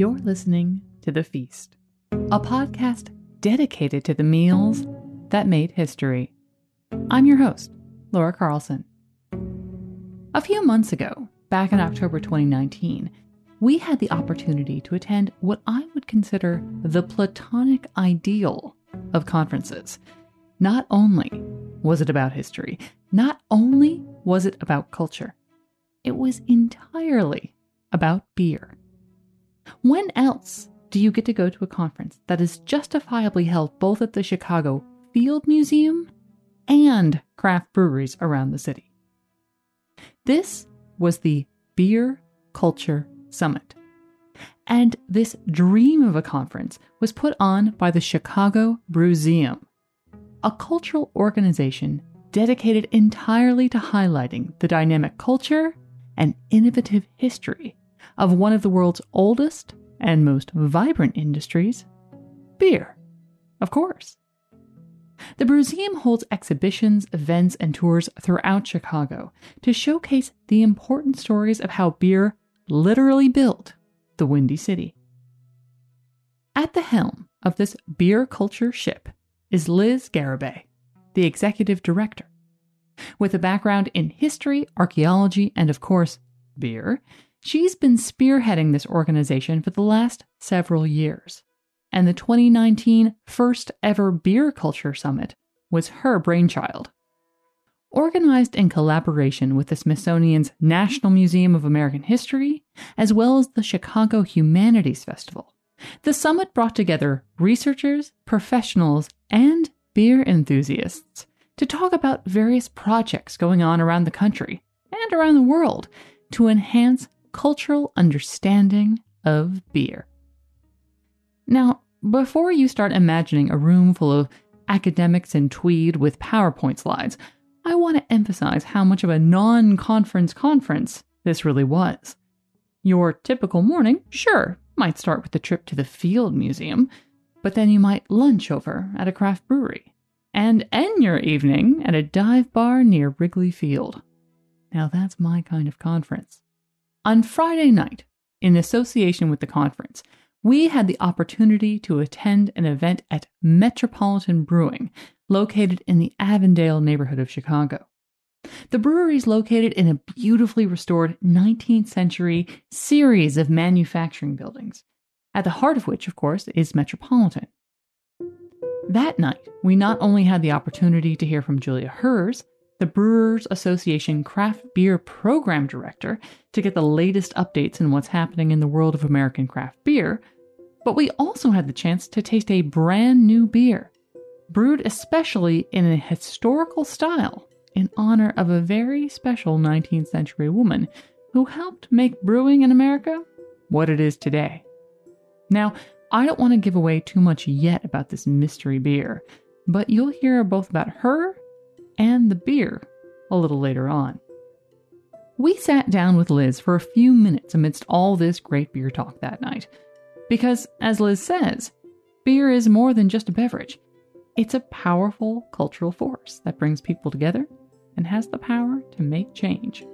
You're listening to The Feast, a podcast dedicated to the meals that made history. I'm your host, Laura Carlson. A few months ago, back in October 2019, we had the opportunity to attend what I would consider the platonic ideal of conferences. Not only was it about history, not only was it about culture, it was entirely about beer. When else do you get to go to a conference that is justifiably held both at the Chicago Field Museum and craft breweries around the city? This was the Beer Culture Summit. And this dream of a conference was put on by the Chicago Brewseum, a cultural organization dedicated entirely to highlighting the dynamic culture and innovative history of one of the world's oldest and most vibrant industries beer. Of course. The Brewseum holds exhibitions, events, and tours throughout Chicago to showcase the important stories of how beer literally built the Windy City. At the helm of this beer culture ship is Liz Garibay, the executive director. With a background in history, archaeology, and of course, beer, she's been spearheading this organization for the last several years. And the 2019 first ever Beer Culture Summit was her brainchild. Organized in collaboration with the Smithsonian's National Museum of American History, as well as the Chicago Humanities Festival, the summit brought together researchers, professionals, and beer enthusiasts to talk about various projects going on around the country and around the world to enhance cultural understanding of beer. Now, before you start imagining a room full of academics in tweed with PowerPoint slides, I want to emphasize how much of a non conference conference this really was. Your typical morning, sure, might start with a trip to the Field Museum, but then you might lunch over at a craft brewery and end your evening at a dive bar near Wrigley Field. Now that's my kind of conference. On Friday night, in association with the conference, we had the opportunity to attend an event at Metropolitan Brewing, located in the Avondale neighborhood of Chicago. The brewery is located in a beautifully restored 19th century series of manufacturing buildings, at the heart of which, of course, is Metropolitan. That night, we not only had the opportunity to hear from Julia Herz, the Brewers Association Craft Beer Program Director, to get the latest updates in what's happening in the world of American craft beer, but we also had the chance to taste a brand new beer, brewed especially in a historical style in honor of a very special 19th century woman who helped make brewing in America what it is today. Now, I don't want to give away too much yet about this mystery beer, but you'll hear both about her and the beer a little later on. We sat down with Liz for a few minutes amidst all this great beer talk that night. Because, as Liz says, beer is more than just a beverage. It's a powerful cultural force that brings people together and has the power to make change.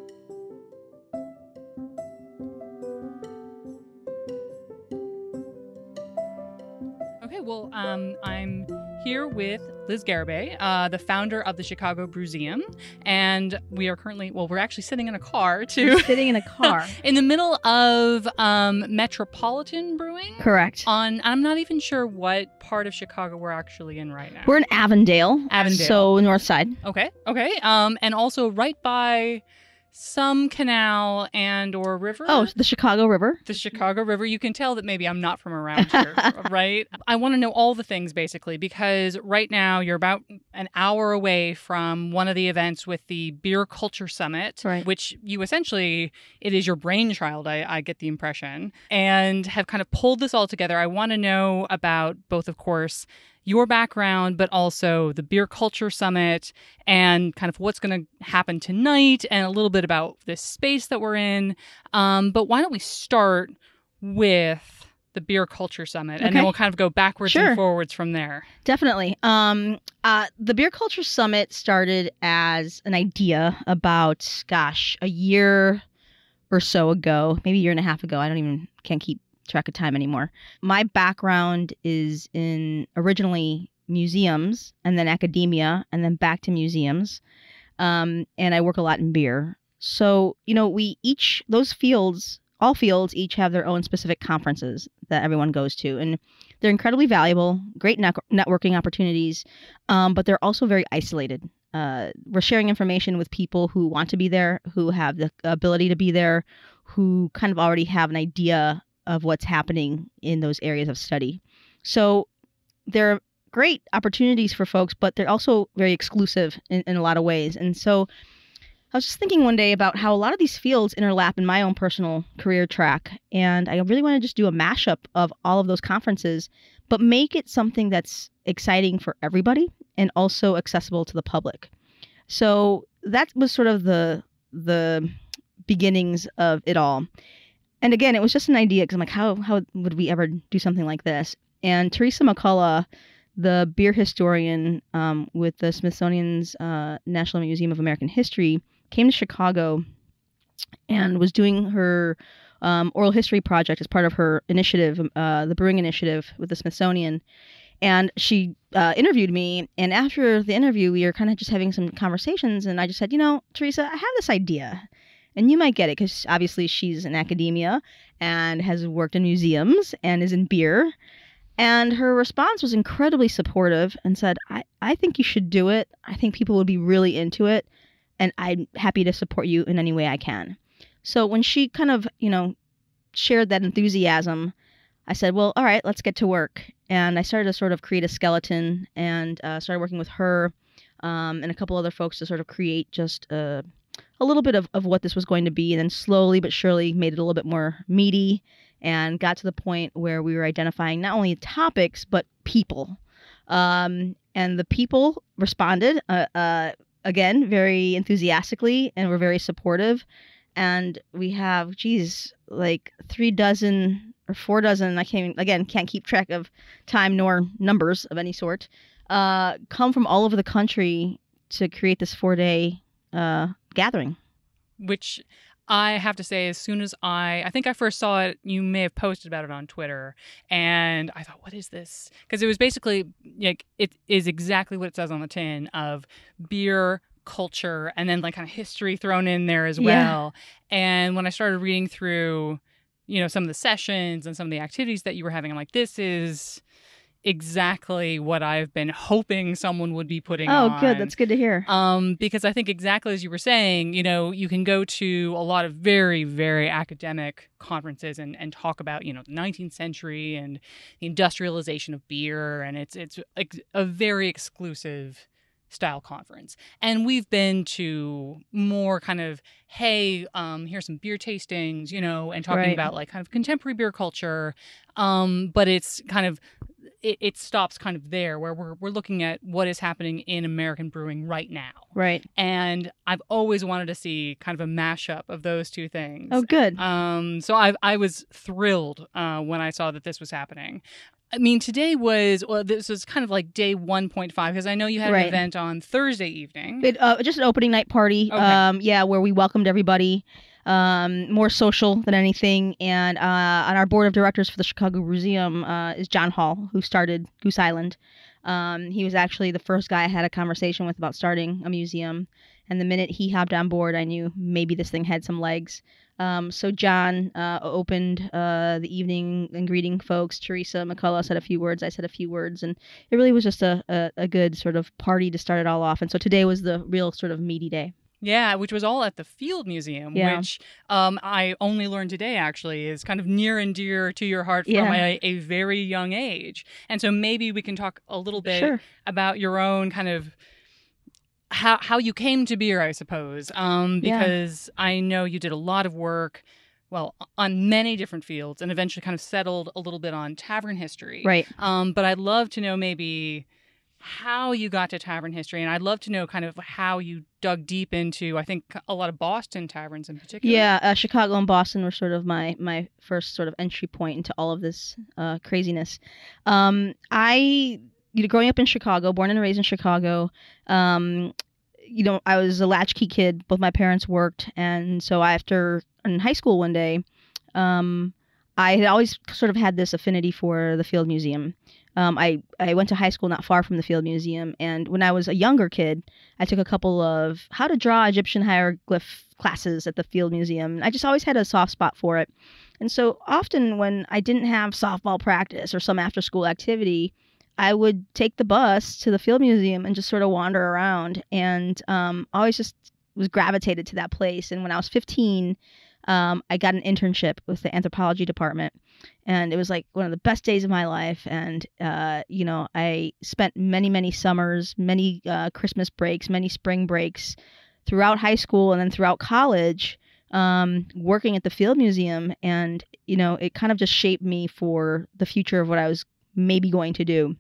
Um, I'm here with Liz Garibay, uh, the founder of the Chicago Brewseum, and we are currently well, we're actually sitting in a car too. We're sitting in a car in the middle of um, Metropolitan Brewing. Correct. On I'm not even sure what part of Chicago we're actually in right now. We're in Avondale. Avondale. So north side. Okay. Okay. Um, and also right by some canal and or river. Oh, the Chicago River. The Chicago River. You can tell that maybe I'm not from around here, right? I want to know all the things basically because right now you're about an hour away from one of the events with the Beer Culture Summit, Right. which you essentially it is your brainchild. I, I get the impression, and have kind of pulled this all together. I want to know about both, of course, your background, but also the Beer Culture Summit and kind of what's going to happen tonight and a little bit about this space that we're in. Um, but why don't we start with the Beer Culture Summit and then we'll kind of go backwards Sure. and forwards from there. Definitely. Um, uh, the Beer Culture Summit started as an idea about, gosh, a year or so ago, maybe a year and a half ago. I don't even can't keep track of time anymore. My background is in originally museums and then academia and then back to museums. Um, and I work a lot in beer. So, you know, we each, those fields, all fields each have their own specific conferences that everyone goes to. And they're incredibly valuable, great ne- networking opportunities, um, but they're also very isolated. Uh, we're sharing information with people who want to be there, who have the ability to be there, who kind of already have an idea of what's happening in those areas of study. So there are great opportunities for folks, but they're also very exclusive in, in a lot of ways. And so I was just thinking one day about how a lot of these fields interlap in my own personal career track. And I really want to just do a mashup of all of those conferences, but make it something that's exciting for everybody and also accessible to the public. So that was sort of the the beginnings of it all. And again, it was just an idea because I'm like, how how would we ever do something like this? And Theresa McCulla, the beer historian um, with the Smithsonian's uh, National Museum of American History, came to Chicago and was doing her um, oral history project as part of her initiative, uh, the Brewing Initiative with the Smithsonian. And she uh, interviewed me. And after the interview, we were kind of just having some conversations. And I just said, you know, Theresa, I have this idea. And you might get it because obviously she's in academia and has worked in museums and is in beer. And her response was incredibly supportive and said, I, I think you should do it. I think people would be really into it and I'm happy to support you in any way I can. So when she kind of, you know, shared that enthusiasm, I said, well, all right, let's get to work. And I started to sort of create a skeleton and uh, started working with her um, and a couple other folks to sort of create just a, a little bit of, of what this was going to be. And then slowly but surely made it a little bit more meaty and got to the point where we were identifying not only topics, but people. Um, and the people responded. Uh, uh, again very enthusiastically and we're very supportive. And we have, geez, like three dozen or four dozen. I can't again can't keep track of time nor numbers of any sort. Uh, come from all over the country to create this four day uh, gathering. Which I have to say, as soon as I, I think I first saw it, you may have posted about it on Twitter, and I thought, what is this? Because it was basically like it is exactly what it says on the tin of beer culture and then like kind of history thrown in there as well. Yeah. And when I started reading through, you know, some of the sessions and some of the activities that you were having, I'm like, this is exactly what I've been hoping someone would be putting oh, on. good. That's good to hear. Um, because I think exactly as you were saying, you know, you can go to a lot of very, very academic conferences and, and talk about, you know, the 19th century and the industrialization of beer. And it's, it's a very exclusive style conference. And we've been to more kind of, hey, um, here's some beer tastings, you know, and talking right. about like kind of contemporary beer culture. Um, but it's kind of it, it stops kind of there where we're, we're looking at what is happening in American brewing right now. Right. And I've always wanted to see kind of a mashup of those two things. Oh, good. Um, so I, I was thrilled uh, when I saw that this was happening. I mean, today was well. This was kind of like day one point five because I know you had right. an event on Thursday evening. It, uh, just an opening night party. Okay. Um, yeah, where we welcomed everybody um, more social than anything. And uh, on our board of directors for the Chicago Brewseum uh, is John Hall, who started Goose Island. Um, he was actually the first guy I had a conversation with about starting a museum. And the minute he hopped on board, I knew maybe this thing had some legs. Um, so John uh, opened uh, the evening and greeting folks. Theresa McCulla said a few words. I said a few words, and it really was just a, a, a good sort of party to start it all off. And so today was the real sort of meaty day. Yeah, which was all at the Field Museum, yeah. which um, I only learned today actually is kind of near and dear to your heart from yeah. a, a, very young age. And so maybe we can talk a little bit sure. about your own kind of how how you came to beer, I suppose, um, because yeah. I know you did a lot of work. Well, on many different fields, and eventually kind of settled a little bit on tavern history. Right. Um, but I'd love to know maybe how you got to tavern history and i'd love to know kind of how you dug deep into i think a lot of boston taverns in particular yeah uh, chicago and boston were sort of my my first sort of entry point into all of this uh, craziness um, i you know growing up in chicago born and raised in chicago um, you know i was a latchkey kid both my parents worked and so after in high school one day um, I had always sort of had this affinity for the Field Museum. Um, I, I went to high school not far from the Field Museum, and when I was a younger kid, I took a couple of how to draw Egyptian hieroglyph classes at the Field Museum. I just always had a soft spot for it. And so often when I didn't have softball practice or some after school activity, I would take the bus to the Field Museum and just sort of wander around, and um, always just was gravitated to that place. And when I was 15, um, I got an internship with the anthropology department, and it was like one of the best days of my life. And uh, you know, I spent many, many summers, many uh, Christmas breaks, many spring breaks throughout high school, and then throughout college, um, working at the Field Museum. And you know, it kind of just shaped me for the future of what I was maybe going to do.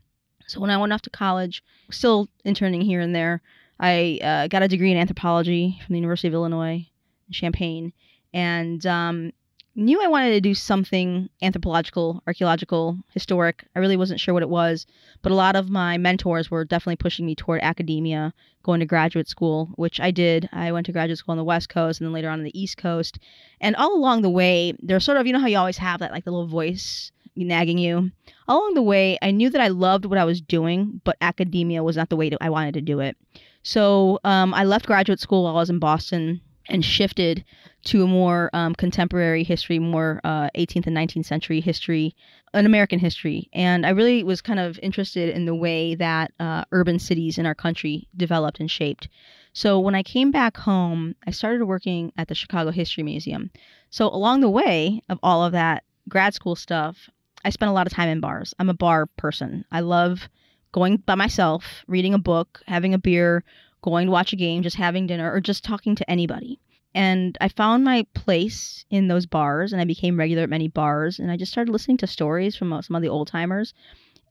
So when I went off to college, still interning here and there, I uh, got a degree in anthropology from the University of Illinois in Champaign, and um, knew I wanted to do something anthropological, archaeological, historic. I really wasn't sure what it was, but a lot of my mentors were definitely pushing me toward academia, going to graduate school, which I did. I went to graduate school on the West Coast and then later on, on the East Coast. And all along the way, there's sort of, you know how you always have that like the little voice nagging you. Along the way, I knew that I loved what I was doing, but academia was not the way to, I wanted to do it. So um, I left graduate school while I was in Boston and shifted to a more um, contemporary history, more uh, 18th and 19th century history, an American history. And I really was kind of interested in the way that uh, urban cities in our country developed and shaped. So when I came back home, I started working at the Chicago History Museum. So along the way of all of that grad school stuff, I spent a lot of time in bars. I'm a bar person. I love going by myself, reading a book, having a beer, going to watch a game, just having dinner, or just talking to anybody. And I found my place in those bars, and I became regular at many bars. And I just started listening to stories from uh, some of the old timers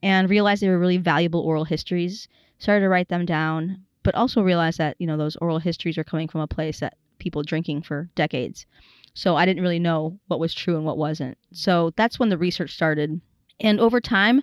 and realized they were really valuable oral histories. Started to write them down, but also realized that, you know, those oral histories are coming from a place that people drinking for decades. So I didn't really know what was true and what wasn't. So that's when the research started. And over time,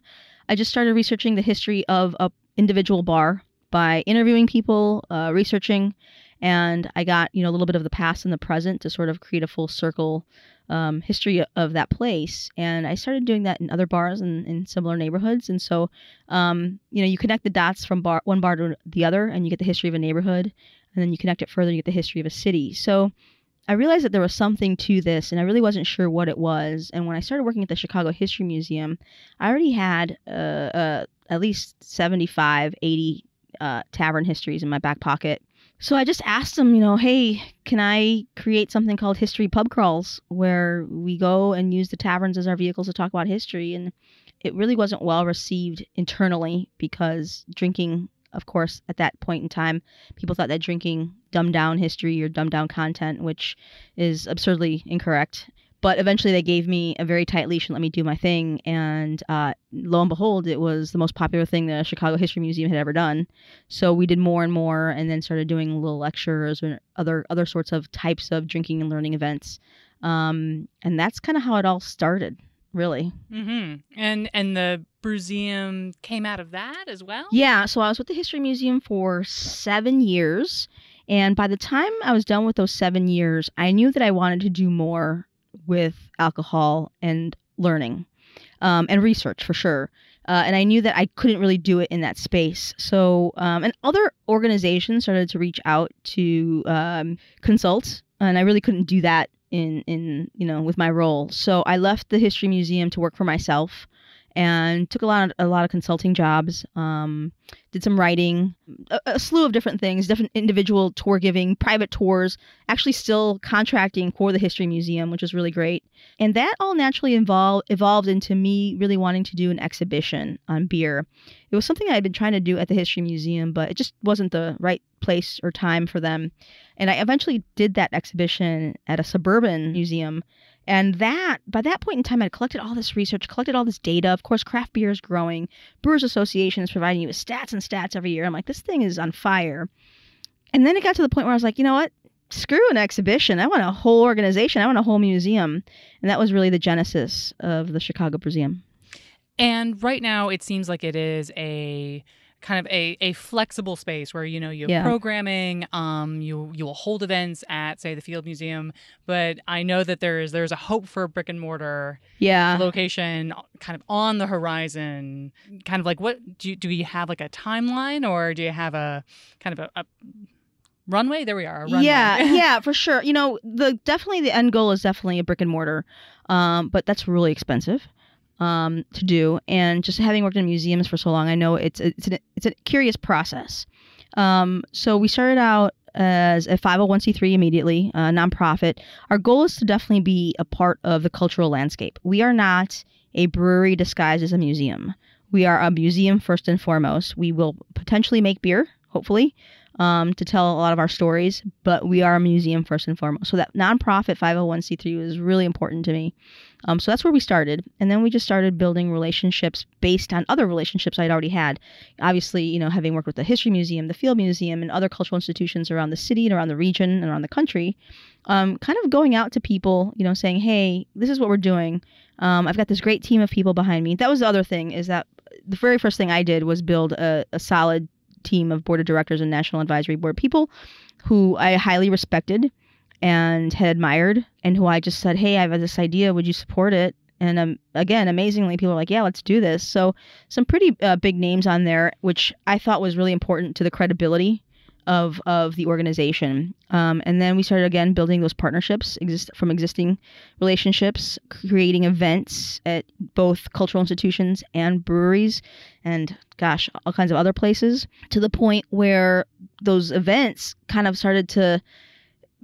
I just started researching the history of a individual bar by interviewing people, uh, researching, and I got you know a little bit of the past and the present to sort of create a full circle um, history of that place. And I started doing that in other bars and in similar neighborhoods. And so, um, you know, you connect the dots from bar one bar to the other, and you get the history of a neighborhood, and then you connect it further, you get the history of a city. So. I realized that there was something to this, and I really wasn't sure what it was. And when I started working at the Chicago History Museum, I already had uh, uh, at least 75, 80 uh, tavern histories in my back pocket. So I just asked them, you know, hey, can I create something called History Pub Crawls where we go and use the taverns as our vehicles to talk about history? And it really wasn't well received internally because drinking, of course, at that point in time, people thought that drinking dumbed down history or dumbed down content, which is absurdly incorrect. But eventually, they gave me a very tight leash and let me do my thing. And uh, lo and behold, it was the most popular thing the Chicago History Museum had ever done. So we did more and more, and then started doing little lectures and other other sorts of types of drinking and learning events. Um, and that's kind of how it all started, really. Mm-hmm. And and the Brewseum came out of that as well. Yeah. So I was with the History Museum for seven years. And by the time I was done with those seven years, I knew that I wanted to do more with alcohol and learning um, and research for sure. Uh, and I knew that I couldn't really do it in that space. So, um, and other organizations started to reach out to um, consult, and I really couldn't do that in in you know with my role. So I left the history museum to work for myself and took a lot of, a lot of consulting jobs. Um, did some writing, a, a, slew of different things, different individual tour giving, private tours. Actually, still contracting for the History Museum, which was really great. And that all naturally evolved evolved into me really wanting to do an exhibition on beer. It was something I had been trying to do at the History Museum, but it just wasn't the right place or time for them. And I eventually did that exhibition at a suburban museum and that, by that point in time, I'd collected all this research, collected all this data. Of course, craft beer is growing. Brewers Association is providing you with stats and stats every year. I'm like, this thing is on fire. And then it got to the point where I was like, you know what? Screw an exhibition. I want a whole organization. I want a whole museum. And that was really the genesis of the Chicago Brewseum. And right now, it seems like it is a kind of a, a flexible space where you know you have Yeah. programming um you you will hold events at say the field museum but i know that there's there's a hope for a brick and mortar Yeah. location kind of on the horizon kind of like what do you, do we have like a timeline or do you have a kind of a, a runway there we are runway. Yeah, yeah, for sure. You know, the definitely the end goal is definitely a brick and mortar, um, but that's really expensive um, to do. And just having worked in museums for so long, I know it's a, it's an, it's a curious process. Um, so we started out as a 501c3 immediately, a nonprofit. Our goal is to definitely be a part of the cultural landscape. We are not a brewery disguised as a museum. We are a museum first and foremost. We will potentially make beer, hopefully, um, to tell a lot of our stories, but we are a museum first and foremost. So that nonprofit 501c3 was really important to me. Um, so that's where we started, and then we just started building relationships based on other relationships I'd already had. Obviously, you know, having worked with the History Museum, the Field Museum, and other cultural institutions around the city and around the region and around the country, um, kind of going out to people, you know, saying, "Hey, this is what we're doing. Um, I've got this great team of people behind me." That was the other thing is that the very first thing I did was build a, a solid team of board of directors and national advisory board people who I highly respected and had admired and who I just said, Hey, I have this idea. Would you support it? And um, again, amazingly, people were like, Yeah, let's do this. So, some pretty uh, big names on there, which I thought was really important to the credibility of of the organization. Um, and then we started again building those partnerships exist from existing relationships, creating events at both cultural institutions and breweries, and gosh, all kinds of other places. To the point where those events kind of started to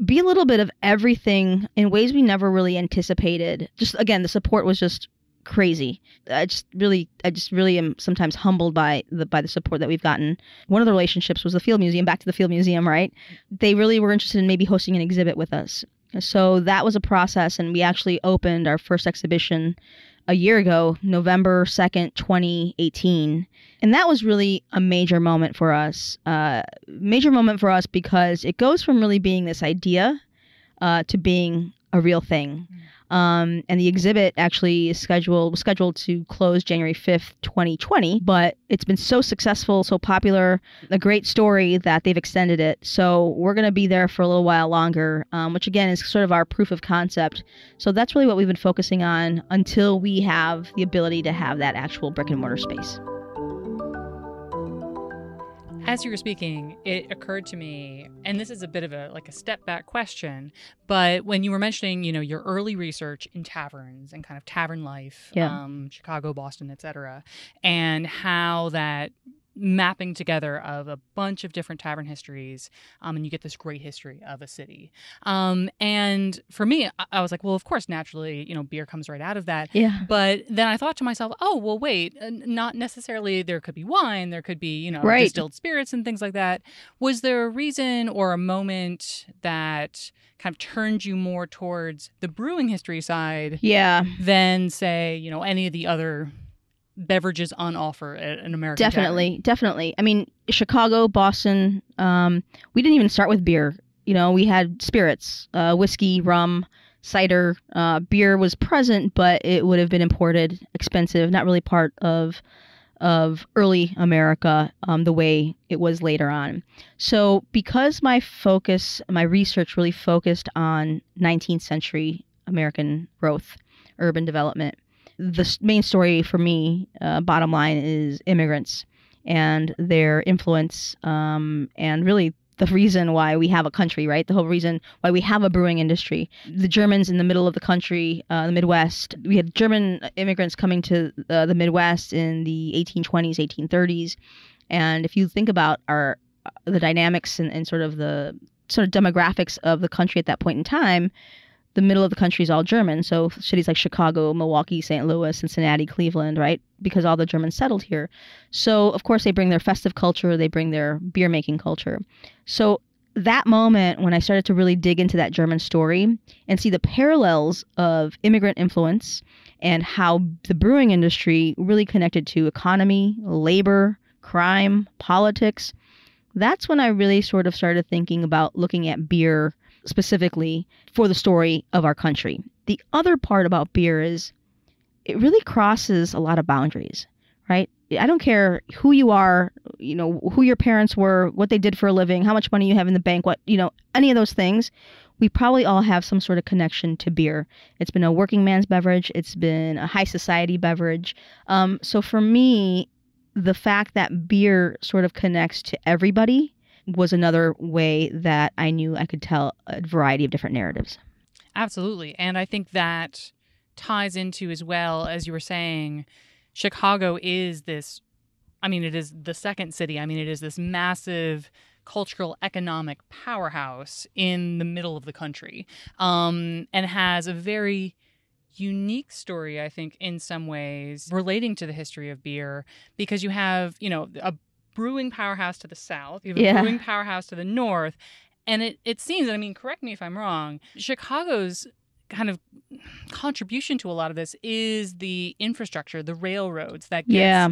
be a little bit of everything in ways we never really anticipated. Just again, the support was just crazy. I just really, I just really am sometimes humbled by the by the support that we've gotten. One of the relationships was the Field Museum. Back to the Field Museum, right? They really were interested in maybe hosting an exhibit with us. So that was a process, and we actually opened our first exhibition a year ago, November 2nd, 2018. And that was really a major moment for us. Uh, major moment for us because it goes from really being this idea uh, to being a real thing. Um, and the exhibit actually is scheduled was scheduled to close January 5th, 2020, but it's been so successful, so popular, a great story that they've extended it. So we're going to be there for a little while longer, um, which again is sort of our proof of concept. So that's really what we've been focusing on until we have the ability to have that actual brick and mortar space. As you were speaking, it occurred to me, and this is a bit of a like a step back question, but when you were mentioning, you know, your early research in taverns and kind of tavern life, Yeah. um, Chicago, Boston, et cetera, and how that mapping together of a bunch of different tavern histories, um, and you get this great history of a city. Um, and for me, I, I was like, well, of course, naturally, you know, beer comes right out of that. Yeah. But then I thought to myself, oh, well, wait, not necessarily there could be wine, there could be, you know, Right. distilled spirits and things like that. Was there a reason or a moment that kind of turned you more towards the brewing history side Yeah. than, say, you know, any of the other beverages on offer at an American tavern? Definitely, definitely. I mean, Chicago, Boston. Um, we didn't even start with beer. You know, we had spirits, uh, whiskey, rum, cider. Uh, beer was present, but it would have been imported, expensive, not really part of of early America um, the way it was later on. So, because my focus, my research really focused on 19th century American growth, urban development, the main story for me, uh, bottom line, is immigrants and their influence, um, and really the reason why we have a country, right? The whole reason why we have a brewing industry. The Germans in the middle of the country, uh, the Midwest, we had German immigrants coming to uh, the Midwest in the 1820s, 1830s, and if you think about our uh, the dynamics and, and sort of the sort of demographics of the country at that point in time, the middle of the country is all German. So cities like Chicago, Milwaukee, St. Louis, Cincinnati, Cleveland, right? Because all the Germans settled here. So of course they bring their festive culture, they bring their beer making culture. So that moment when I started to really dig into that German story and see the parallels of immigrant influence and how the brewing industry really connected to economy, labor, crime, politics, that's when I really sort of started thinking about looking at beer specifically for the story of our country. The other part about beer is it really crosses a lot of boundaries, right? I don't care who you are, you know, who your parents were, what they did for a living, how much money you have in the bank, what, you know, any of those things, we probably all have some sort of connection to beer. It's been a working man's beverage, it's been a high society beverage. Um, so for me, the fact that beer sort of connects to everybody was another way that I knew I could tell a variety of different narratives. Absolutely. And I think that ties into as well, as you were saying, Chicago is this, I mean, it is the second city. I mean, it is this massive cultural economic powerhouse in the middle of the country um, and has a very unique story, I think, in some ways relating to the history of beer because you have, you know, a brewing powerhouse to the south, you have a Yeah. brewing powerhouse to the north. And it, it seems, and I mean, correct me if I'm wrong, Chicago's kind of contribution to a lot of this is the infrastructure, the railroads that gets Yeah.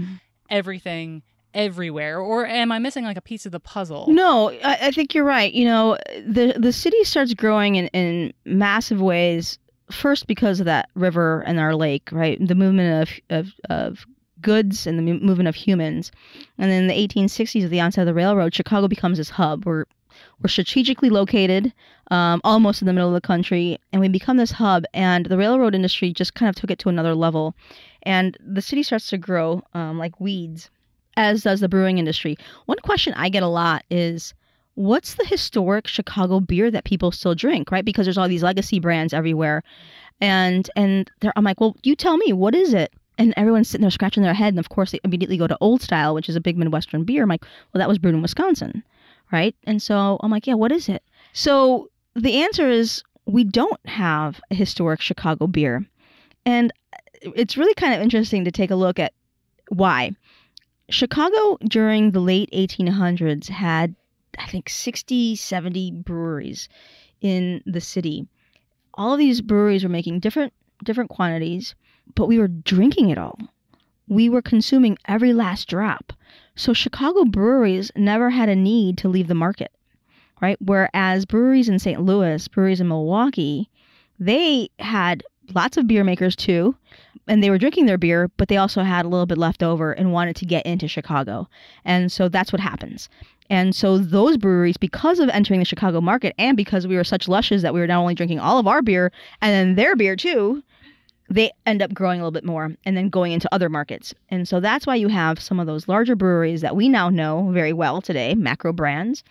everything everywhere. Or am I missing like a piece of the puzzle? No, I, I think you're right. You know, the the city starts growing in, in massive ways. First, because of that river and our lake, right? The movement of of, of goods and the movement of humans, and then in the 1860s, at the onset of the railroad, Chicago becomes this hub. We're we're strategically located, um, almost in the middle of the country, and we become this hub. And the railroad industry just kind of took it to another level, and the city starts to grow um, like weeds, as does the brewing industry. One question I get a lot is what's the historic Chicago beer that people still drink, right? Because there's all these legacy brands everywhere. And and I'm like, "Well, you tell me, what is it?" And everyone's sitting there scratching their head and of course they immediately go to Old Style, which is a big Midwestern beer. I'm like, "Well, that was brewed in Wisconsin." Right? And so I'm like, "Yeah, what is it?" So the answer is we don't have a historic Chicago beer. And it's really kind of interesting to take a look at why. Chicago during the late 1800s had, I think, 60, 70 breweries in the city. All of these breweries were making different different quantities, but we were drinking it all. We were consuming every last drop. So Chicago breweries never had a need to leave the market, right? Whereas breweries in St. Louis, breweries in Milwaukee, they had lots of beer makers too, and they were drinking their beer, but they also had a little bit left over and wanted to get into Chicago. And so that's what happens. And so those breweries, because of entering the Chicago market and because we were such lushes that we were not only drinking all of our beer and then their beer too, they end up growing a little bit more and then going into other markets. And so that's why you have some of those larger breweries that we now know very well today, macro brands,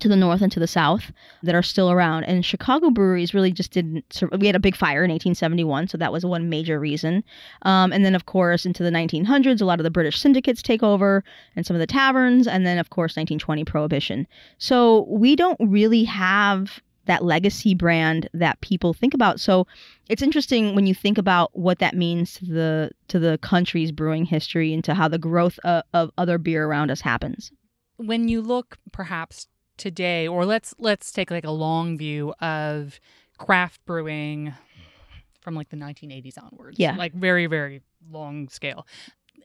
to the north and to the south that are still around. And Chicago breweries really just didn't. We had a big fire in 1871, so that was one major reason. Um, and then, of course, into the 1900s, a lot of the British syndicates take over and some of the taverns. And then, of course, 1920 prohibition. So we don't really have that legacy brand that people think about. So it's interesting when you think about what that means to the to the country's brewing history and to how the growth of, of other beer around us happens. when you look perhaps today or let's let's take like a long view of craft brewing from like the 1980s onwards Yeah. like very very long scale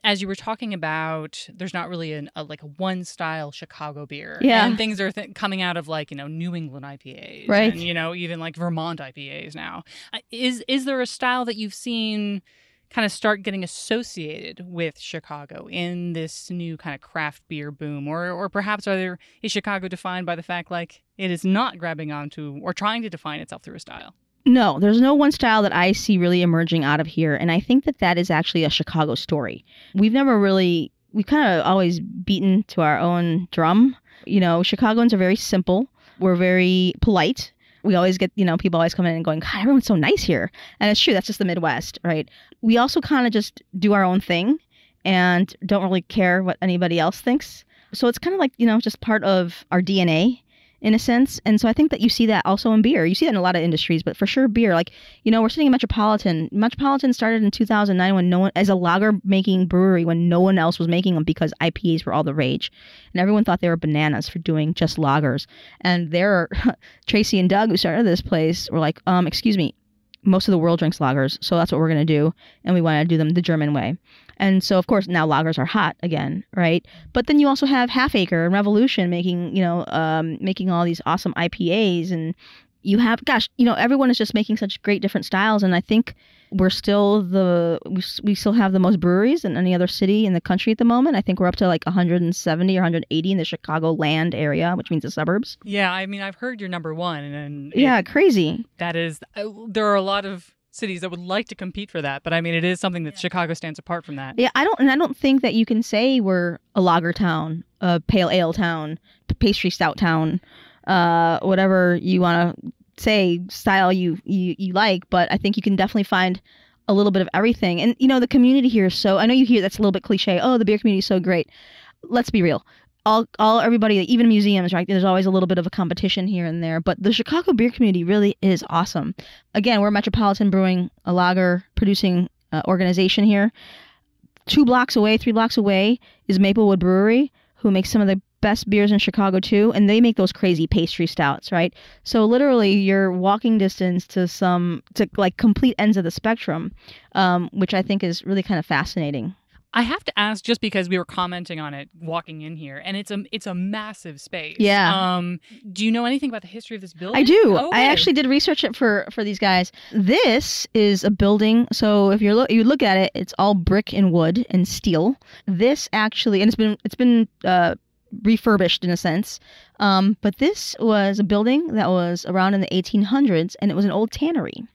as you were talking about there's not really an, a like a one style chicago beer Yeah. and things are th- coming out of like you know new england ipas Right. and you know even like vermont ipas now is is there a style that you've seen kind of start getting associated with Chicago in this new kind of craft beer boom, or or perhaps are there is Chicago defined by the fact like it is not grabbing onto or trying to define itself through a style? No, there's no one style that I see really emerging out of here. And I think that that is actually a Chicago story. We've never really, we've kind of always beaten to our own drum. You know, Chicagoans are very simple, we're very polite. We always get, you know, people always come in and going, God, everyone's so nice here. And it's true, that's just the Midwest, right? We also kind of just do our own thing and don't really care what anybody else thinks. So it's kind of like, you know, just part of our DNA in a sense. And so I think that you see that also in beer. You see that in a lot of industries, but for sure beer. Like, you know, we're sitting in Metropolitan. Metropolitan started in 2009 when no one, as a lager making brewery, when no one else was making them because IPAs were all the rage. And everyone thought they were bananas for doing just lagers. And there, Tracy and Doug, who started this place, were like, um, excuse me, most of the world drinks lagers, so that's what we're going to do. And we want to do them the German way. And so, of course, now lagers are hot again, right? But then you also have Half Acre and Revolution making, you know, um, making all these awesome IPAs, and you have, gosh, you know, everyone is just making such great different styles, and I think we're still the we, we still have the most breweries in any other city in the country at the moment. I think we're up to like 170 or 180 in the Chicago land area, which means the suburbs. Yeah, I mean, I've heard you're number one, and Yeah, crazy. that is. Uh, there are a lot of cities that would like to compete for that, but I mean, it is something that Chicago stands apart from that. Yeah, I don't, and I don't think that you can say we're a lager town, a pale ale town, pastry stout town, uh, whatever you want to say style you, you you like. But I think you can definitely find a little bit of everything. And you know, the community here is so. I know you hear that's a little bit cliche. Oh, the beer community is so great. Let's be real. All, all everybody, even museums, right? There's always a little bit of a competition here and there, but the Chicago beer community really is awesome. Again, we're a Metropolitan Brewing, a lager producing uh, organization here two blocks away, three blocks away is Maplewood Brewery, who makes some of the best beers in Chicago too, and they make those crazy pastry stouts, right? So literally, you're walking distance to some to like complete ends of the spectrum, um, which I think is really kind of fascinating. I have to ask, just because we were commenting on it walking in here, and it's a it's a massive space. Yeah. Um, do you know anything about the history of this building? I do. Okay. I actually did research it for for these guys. This is a building. So if you're look you look at it, it's all brick and wood and steel. This actually, and it's been it's been uh, refurbished in a sense. Um, but this was a building that was around in the 1800s, and it was an old tannery.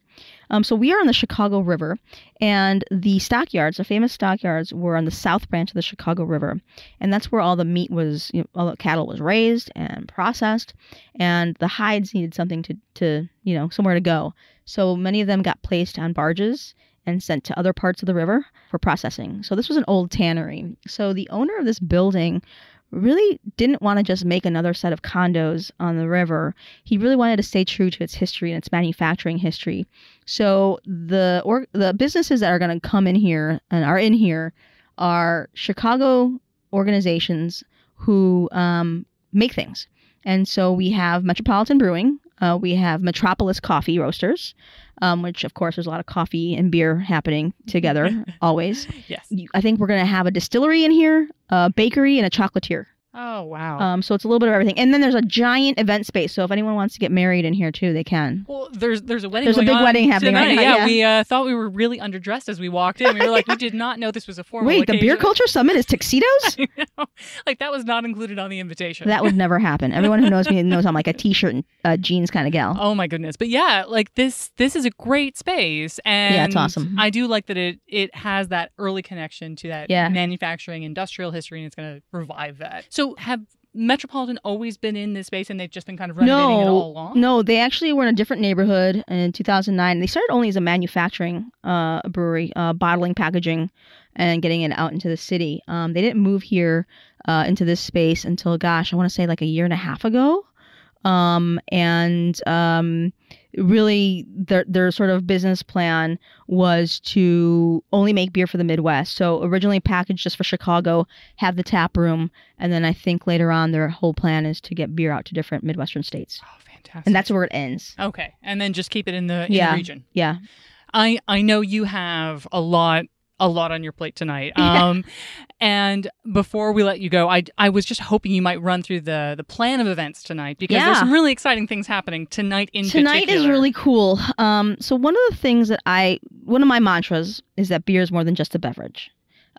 Um, so we are on the Chicago River, and the stockyards, the famous stockyards, were on the south branch of the Chicago River, and that's where all the meat was, you know, all the cattle was raised and processed, and the hides needed something to, to, you know, somewhere to go. So many of them got placed on barges and sent to other parts of the river for processing. So this was an old tannery. So the owner of this building really didn't want to just make another set of condos on the river. He really wanted to stay true to its history and its manufacturing history. So the or the businesses that are going to come in here and are in here are Chicago organizations who um, make things. And so we have Metropolitan Brewing, uh, we have Metropolis Coffee Roasters, um, which of course there's a lot of coffee and beer happening together always. Yes. You- I think we're going to have a distillery in here, a bakery, and a chocolatier. Oh wow. Um, so it's a little bit of everything. And then there's a giant event space. So if anyone wants to get married in here too, they can. well, there's there's a wedding. There's a big on wedding happening right now, Yeah, yeah. we uh, thought we were really underdressed as we walked in. We were like, we did not know this was a formal. Wait, the beer culture summit is tuxedos? I know. Like that was not included on the invitation. that would never happen. Everyone who knows me knows I'm like a t-shirt and uh, jeans kind of gal. Oh my goodness. But yeah, like this this is a great space and Yeah, it's awesome. I do like that it it has that early connection to that Yeah. manufacturing industrial history and it's going to revive that. So have Metropolitan always been in this space and they've just been kind of renovating it all along? No, they actually were in a different neighborhood in 2009. They started only as a manufacturing uh, brewery, uh, bottling, packaging, and getting it out into the city. Um, they didn't move here uh, into this space until, gosh, I want to say like a year and a half ago. Um, and um, really, their their sort of business plan was to only make beer for the Midwest. So originally packaged just for Chicago, have the tap room, and then I think later on their whole plan is to get beer out to different Midwestern states Oh, fantastic. and that's where it ends. Okay. And then just keep it in the, in Yeah. the region. Yeah. I I know you have a lot a lot on your plate tonight. Yeah. Um and before we let you go, I I was just hoping you might run through the the plan of events tonight because there's some really exciting things happening tonight in Tonight is really cool. Um, so one of the things that I, one of my mantras is that beer is more than just a beverage.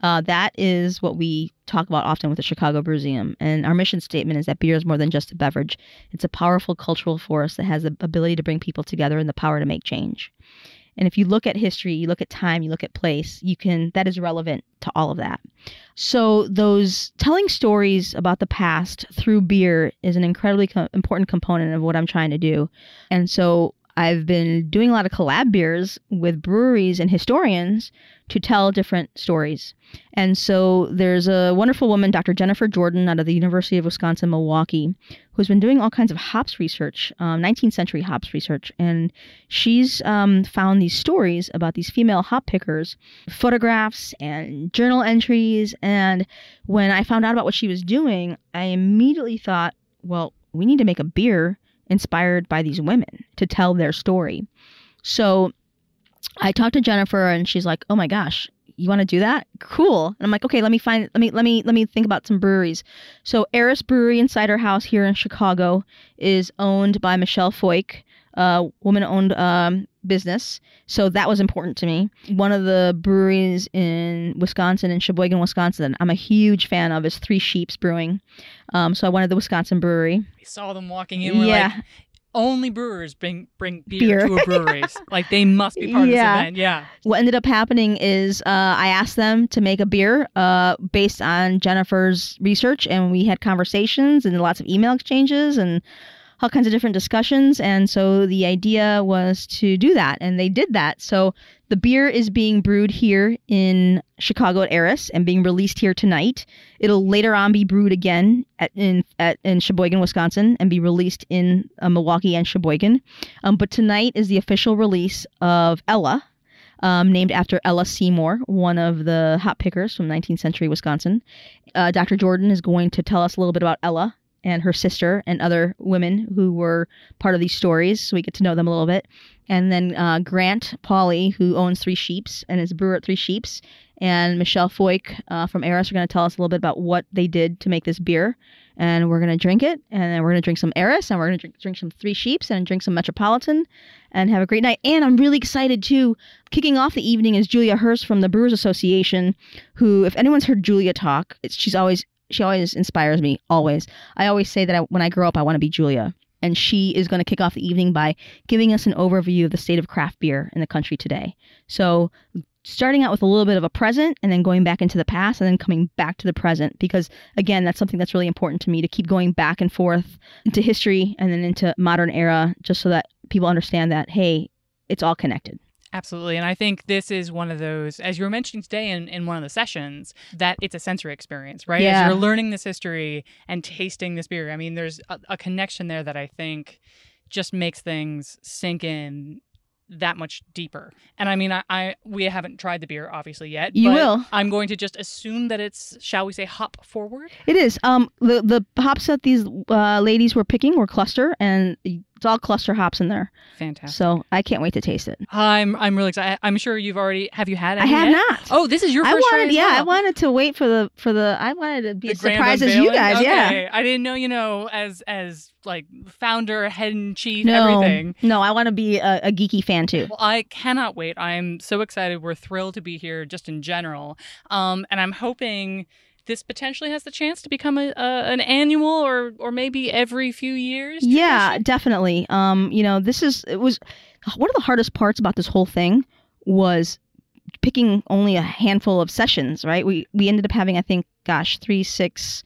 Uh, that is what we talk about often with the Chicago Brewseum. And our mission statement is that beer is more than just a beverage. It's a powerful cultural force that has the ability to bring people together and the power to make change. And if you look at history, you look at time, you look at place, you can that is relevant to all of that. So those telling stories about the past through beer is an incredibly co- important component of what I'm trying to do. And so I've been doing a lot of collab beers with breweries and historians to tell different stories. And so there's a wonderful woman, Dr. Jennifer Jordan, out of the University of Wisconsin Milwaukee, who's been doing all kinds of hops research, um, 19th century hops research. And she's um, found these stories about these female hop pickers, photographs and journal entries. And when I found out about what she was doing, I immediately thought, well, we need to make a beer inspired by these women to tell their story. So I talked to Jennifer and she's like, "Oh my gosh, you want to do that? Cool." And I'm like, "Okay, let me find let me let me let me think about some breweries." So Eris Brewery and Cider House here in Chicago is owned by Michelle Foik. Uh, woman-owned um, business, so that was important to me. One of the breweries in Wisconsin, in Sheboygan, Wisconsin, I'm a huge fan of is Three Sheeps Brewing. Um, so I wanted the Wisconsin brewery. We saw them walking in. We're Yeah. like, only brewers bring bring beer, Beer. to a brewery. like they must be part Yeah. of this event. Yeah. what ended up happening is uh, I asked them to make a beer uh, based on Jennifer's research, and we had conversations and lots of email exchanges and all kinds of different discussions. And so the idea was to do that, and they did that. So the beer is being brewed here in Chicago at Eris and being released here tonight. It'll later on be brewed again at in at in Sheboygan, Wisconsin, and be released in uh, Milwaukee and Sheboygan. Um, but tonight is the official release of Ella, um, named after Ella Seymour, one of the hop pickers from 19th century Wisconsin. Uh, Dr. Jordan is going to tell us a little bit about Ella and her sister and other women who were part of these stories, so we get to know them a little bit. And then uh, Grant Pauly, who owns Three Sheeps and is a brewer at Three Sheeps, and Michelle Foik uh, from Eris are going to tell us a little bit about what they did to make this beer. And we're going to drink it, and then we're going to drink some Eris, and we're going to drink, drink some Three Sheeps, and drink some Metropolitan, and have a great night. And I'm really excited too. Kicking off the evening is Julia Herz from the Brewers Association, who, if anyone's heard Julia talk, she's always she always inspires me. Always, I always say that I, when I grow up, I want to be Julia. And she is going to kick off the evening by giving us an overview of the state of craft beer in the country today. So, starting out with a little bit of a present and then going back into the past and then coming back to the present because again that's something that's really important to me to keep going back and forth into history and then into modern era just so that people understand that hey it's all connected Absolutely. And I think this is one of those, as you were mentioning today in, in one of the sessions, that it's a sensory experience, right? Yeah. As you're learning this history and tasting this beer. I mean, there's a, a connection there that I think just makes things sink in that much deeper. And I mean, I, I we haven't tried the beer obviously yet. You but will. I'm going to just assume that it's, shall we say, hop forward. it is um the the hops that these uh, ladies were picking were cluster and it's all cluster hops in there Fantastic. so i can't wait to taste it I'm I'm really excited. I'm sure you've already have you had it? i have yet? not Oh, this is your I first try wanted, as yeah, I wanted to wait for the for the. I wanted to be The as surprised as you guys. Yeah. I didn't know, you know, as as like founder, head and chief, No, everything. no, I want to be a, a geeky fan too. Well, I cannot wait. I'm so excited. We're thrilled to be here just in general. Um, and I'm hoping this potentially has the chance to become a, a an annual or or maybe every few years. Yeah, definitely. Um, you know, this is it was one of the hardest parts about this whole thing was picking only a handful of sessions. Right? We we ended up having, I think, gosh, three, six,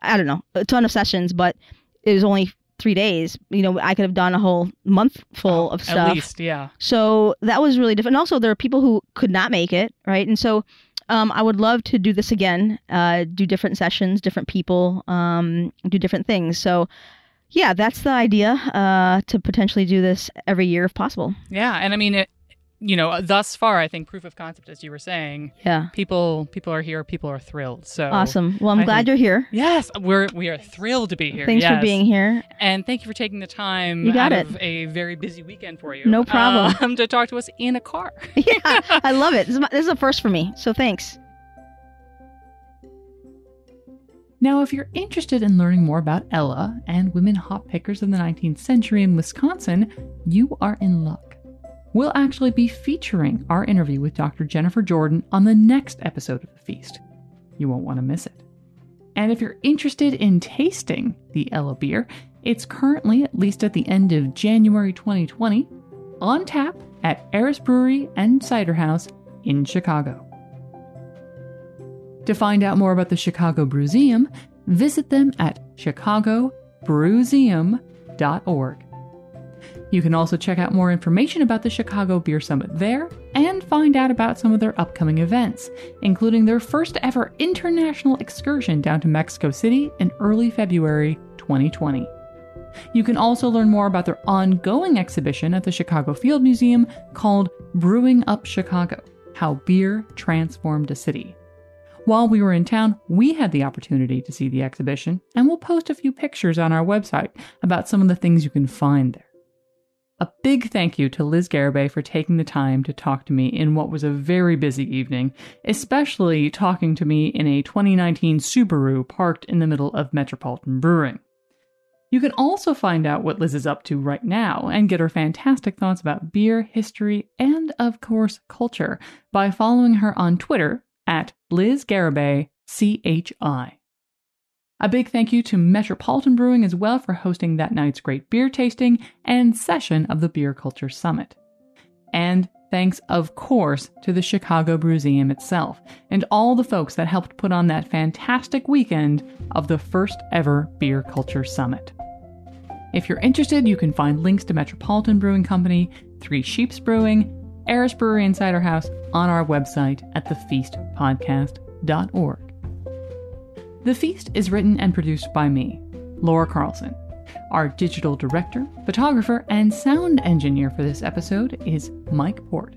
I don't know, a ton of sessions, but it was only three days. You know, I could have done a whole month full of stuff. At least, yeah. So that was really different. And also, there are people who could not make it, right? And so um, I would love to do this again, uh, do different sessions, different people, um, do different things. So, yeah, that's the idea uh, to potentially do this every year if possible. Yeah, and I mean it. You know, thus far, I think proof of concept, as you were saying, Yeah. people people are here, people are thrilled. So Awesome. Well, I'm I glad think- you're here. Yes, we're we are thrilled to be here. Thanks for being here. And thank you for taking the time You got out it. of a very busy weekend for you. No problem. Um, to talk to us in a car. yeah, I love it. This is, my, this is a first for me. So thanks. Now, if you're interested in learning more about Ella and women hop pickers in the 19th century in Wisconsin, you are in luck. We'll actually be featuring our interview with Dr. Jennifer Jordan on the next episode of The Feast. You won't want to miss it. And if you're interested in tasting the Ella beer, it's currently, at least at the end of January 2020, on tap at Eris Brewery and Cider House in Chicago. To find out more about the Chicago Brewseum, visit them at chicagobrewseum.org. You can also check out more information about the Chicago Beer Summit there and find out about some of their upcoming events, including their first ever international excursion down to Mexico City in early February 2020. You can also learn more about their ongoing exhibition at the Chicago Field Museum called Brewing Up Chicago How Beer Transformed a City. While we were in town, we had the opportunity to see the exhibition, and we'll post a few pictures on our website about some of the things you can find there. A big thank you to Liz Garibay for taking the time to talk to me in what was a very busy evening, especially talking to me in a 2019 Subaru parked in the middle of Metropolitan Brewing. You can also find out what Liz is up to right now and get her fantastic thoughts about beer, history, and, of course, culture by following her on Twitter at Liz Garibay, CHI. A big thank you to Metropolitan Brewing as well for hosting that night's great beer tasting and session of the Beer Culture Summit. And thanks, of course, to the Chicago Brewseum itself and all the folks that helped put on that fantastic weekend of the first ever Beer Culture Summit. If you're interested, you can find links to Metropolitan Brewing Company, Three Sheeps Brewing, Eris Brewery and Cider House on our website at thefeastpodcast.org. The Feast is written and produced by me, Laura Carlson. Our digital director, photographer, and sound engineer for this episode is Mike Port.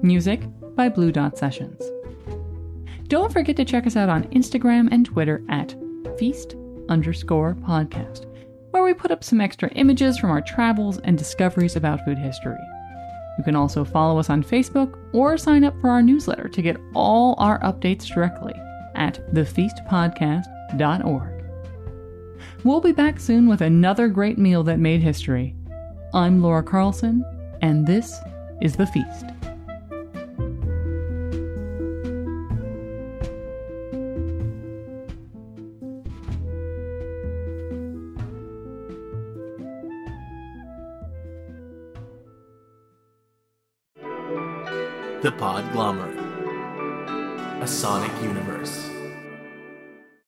Music by Blue Dot Sessions. Don't forget to check us out on Instagram and Twitter at feast underscore podcast where we put up some extra images from our travels and discoveries about food history. You can also follow us on Facebook or sign up for our newsletter to get all our updates directly at thefeastpodcast.org. We'll be back soon with another great meal that made history. I'm Laura Carlson, and this is The Feast. Sonic universe.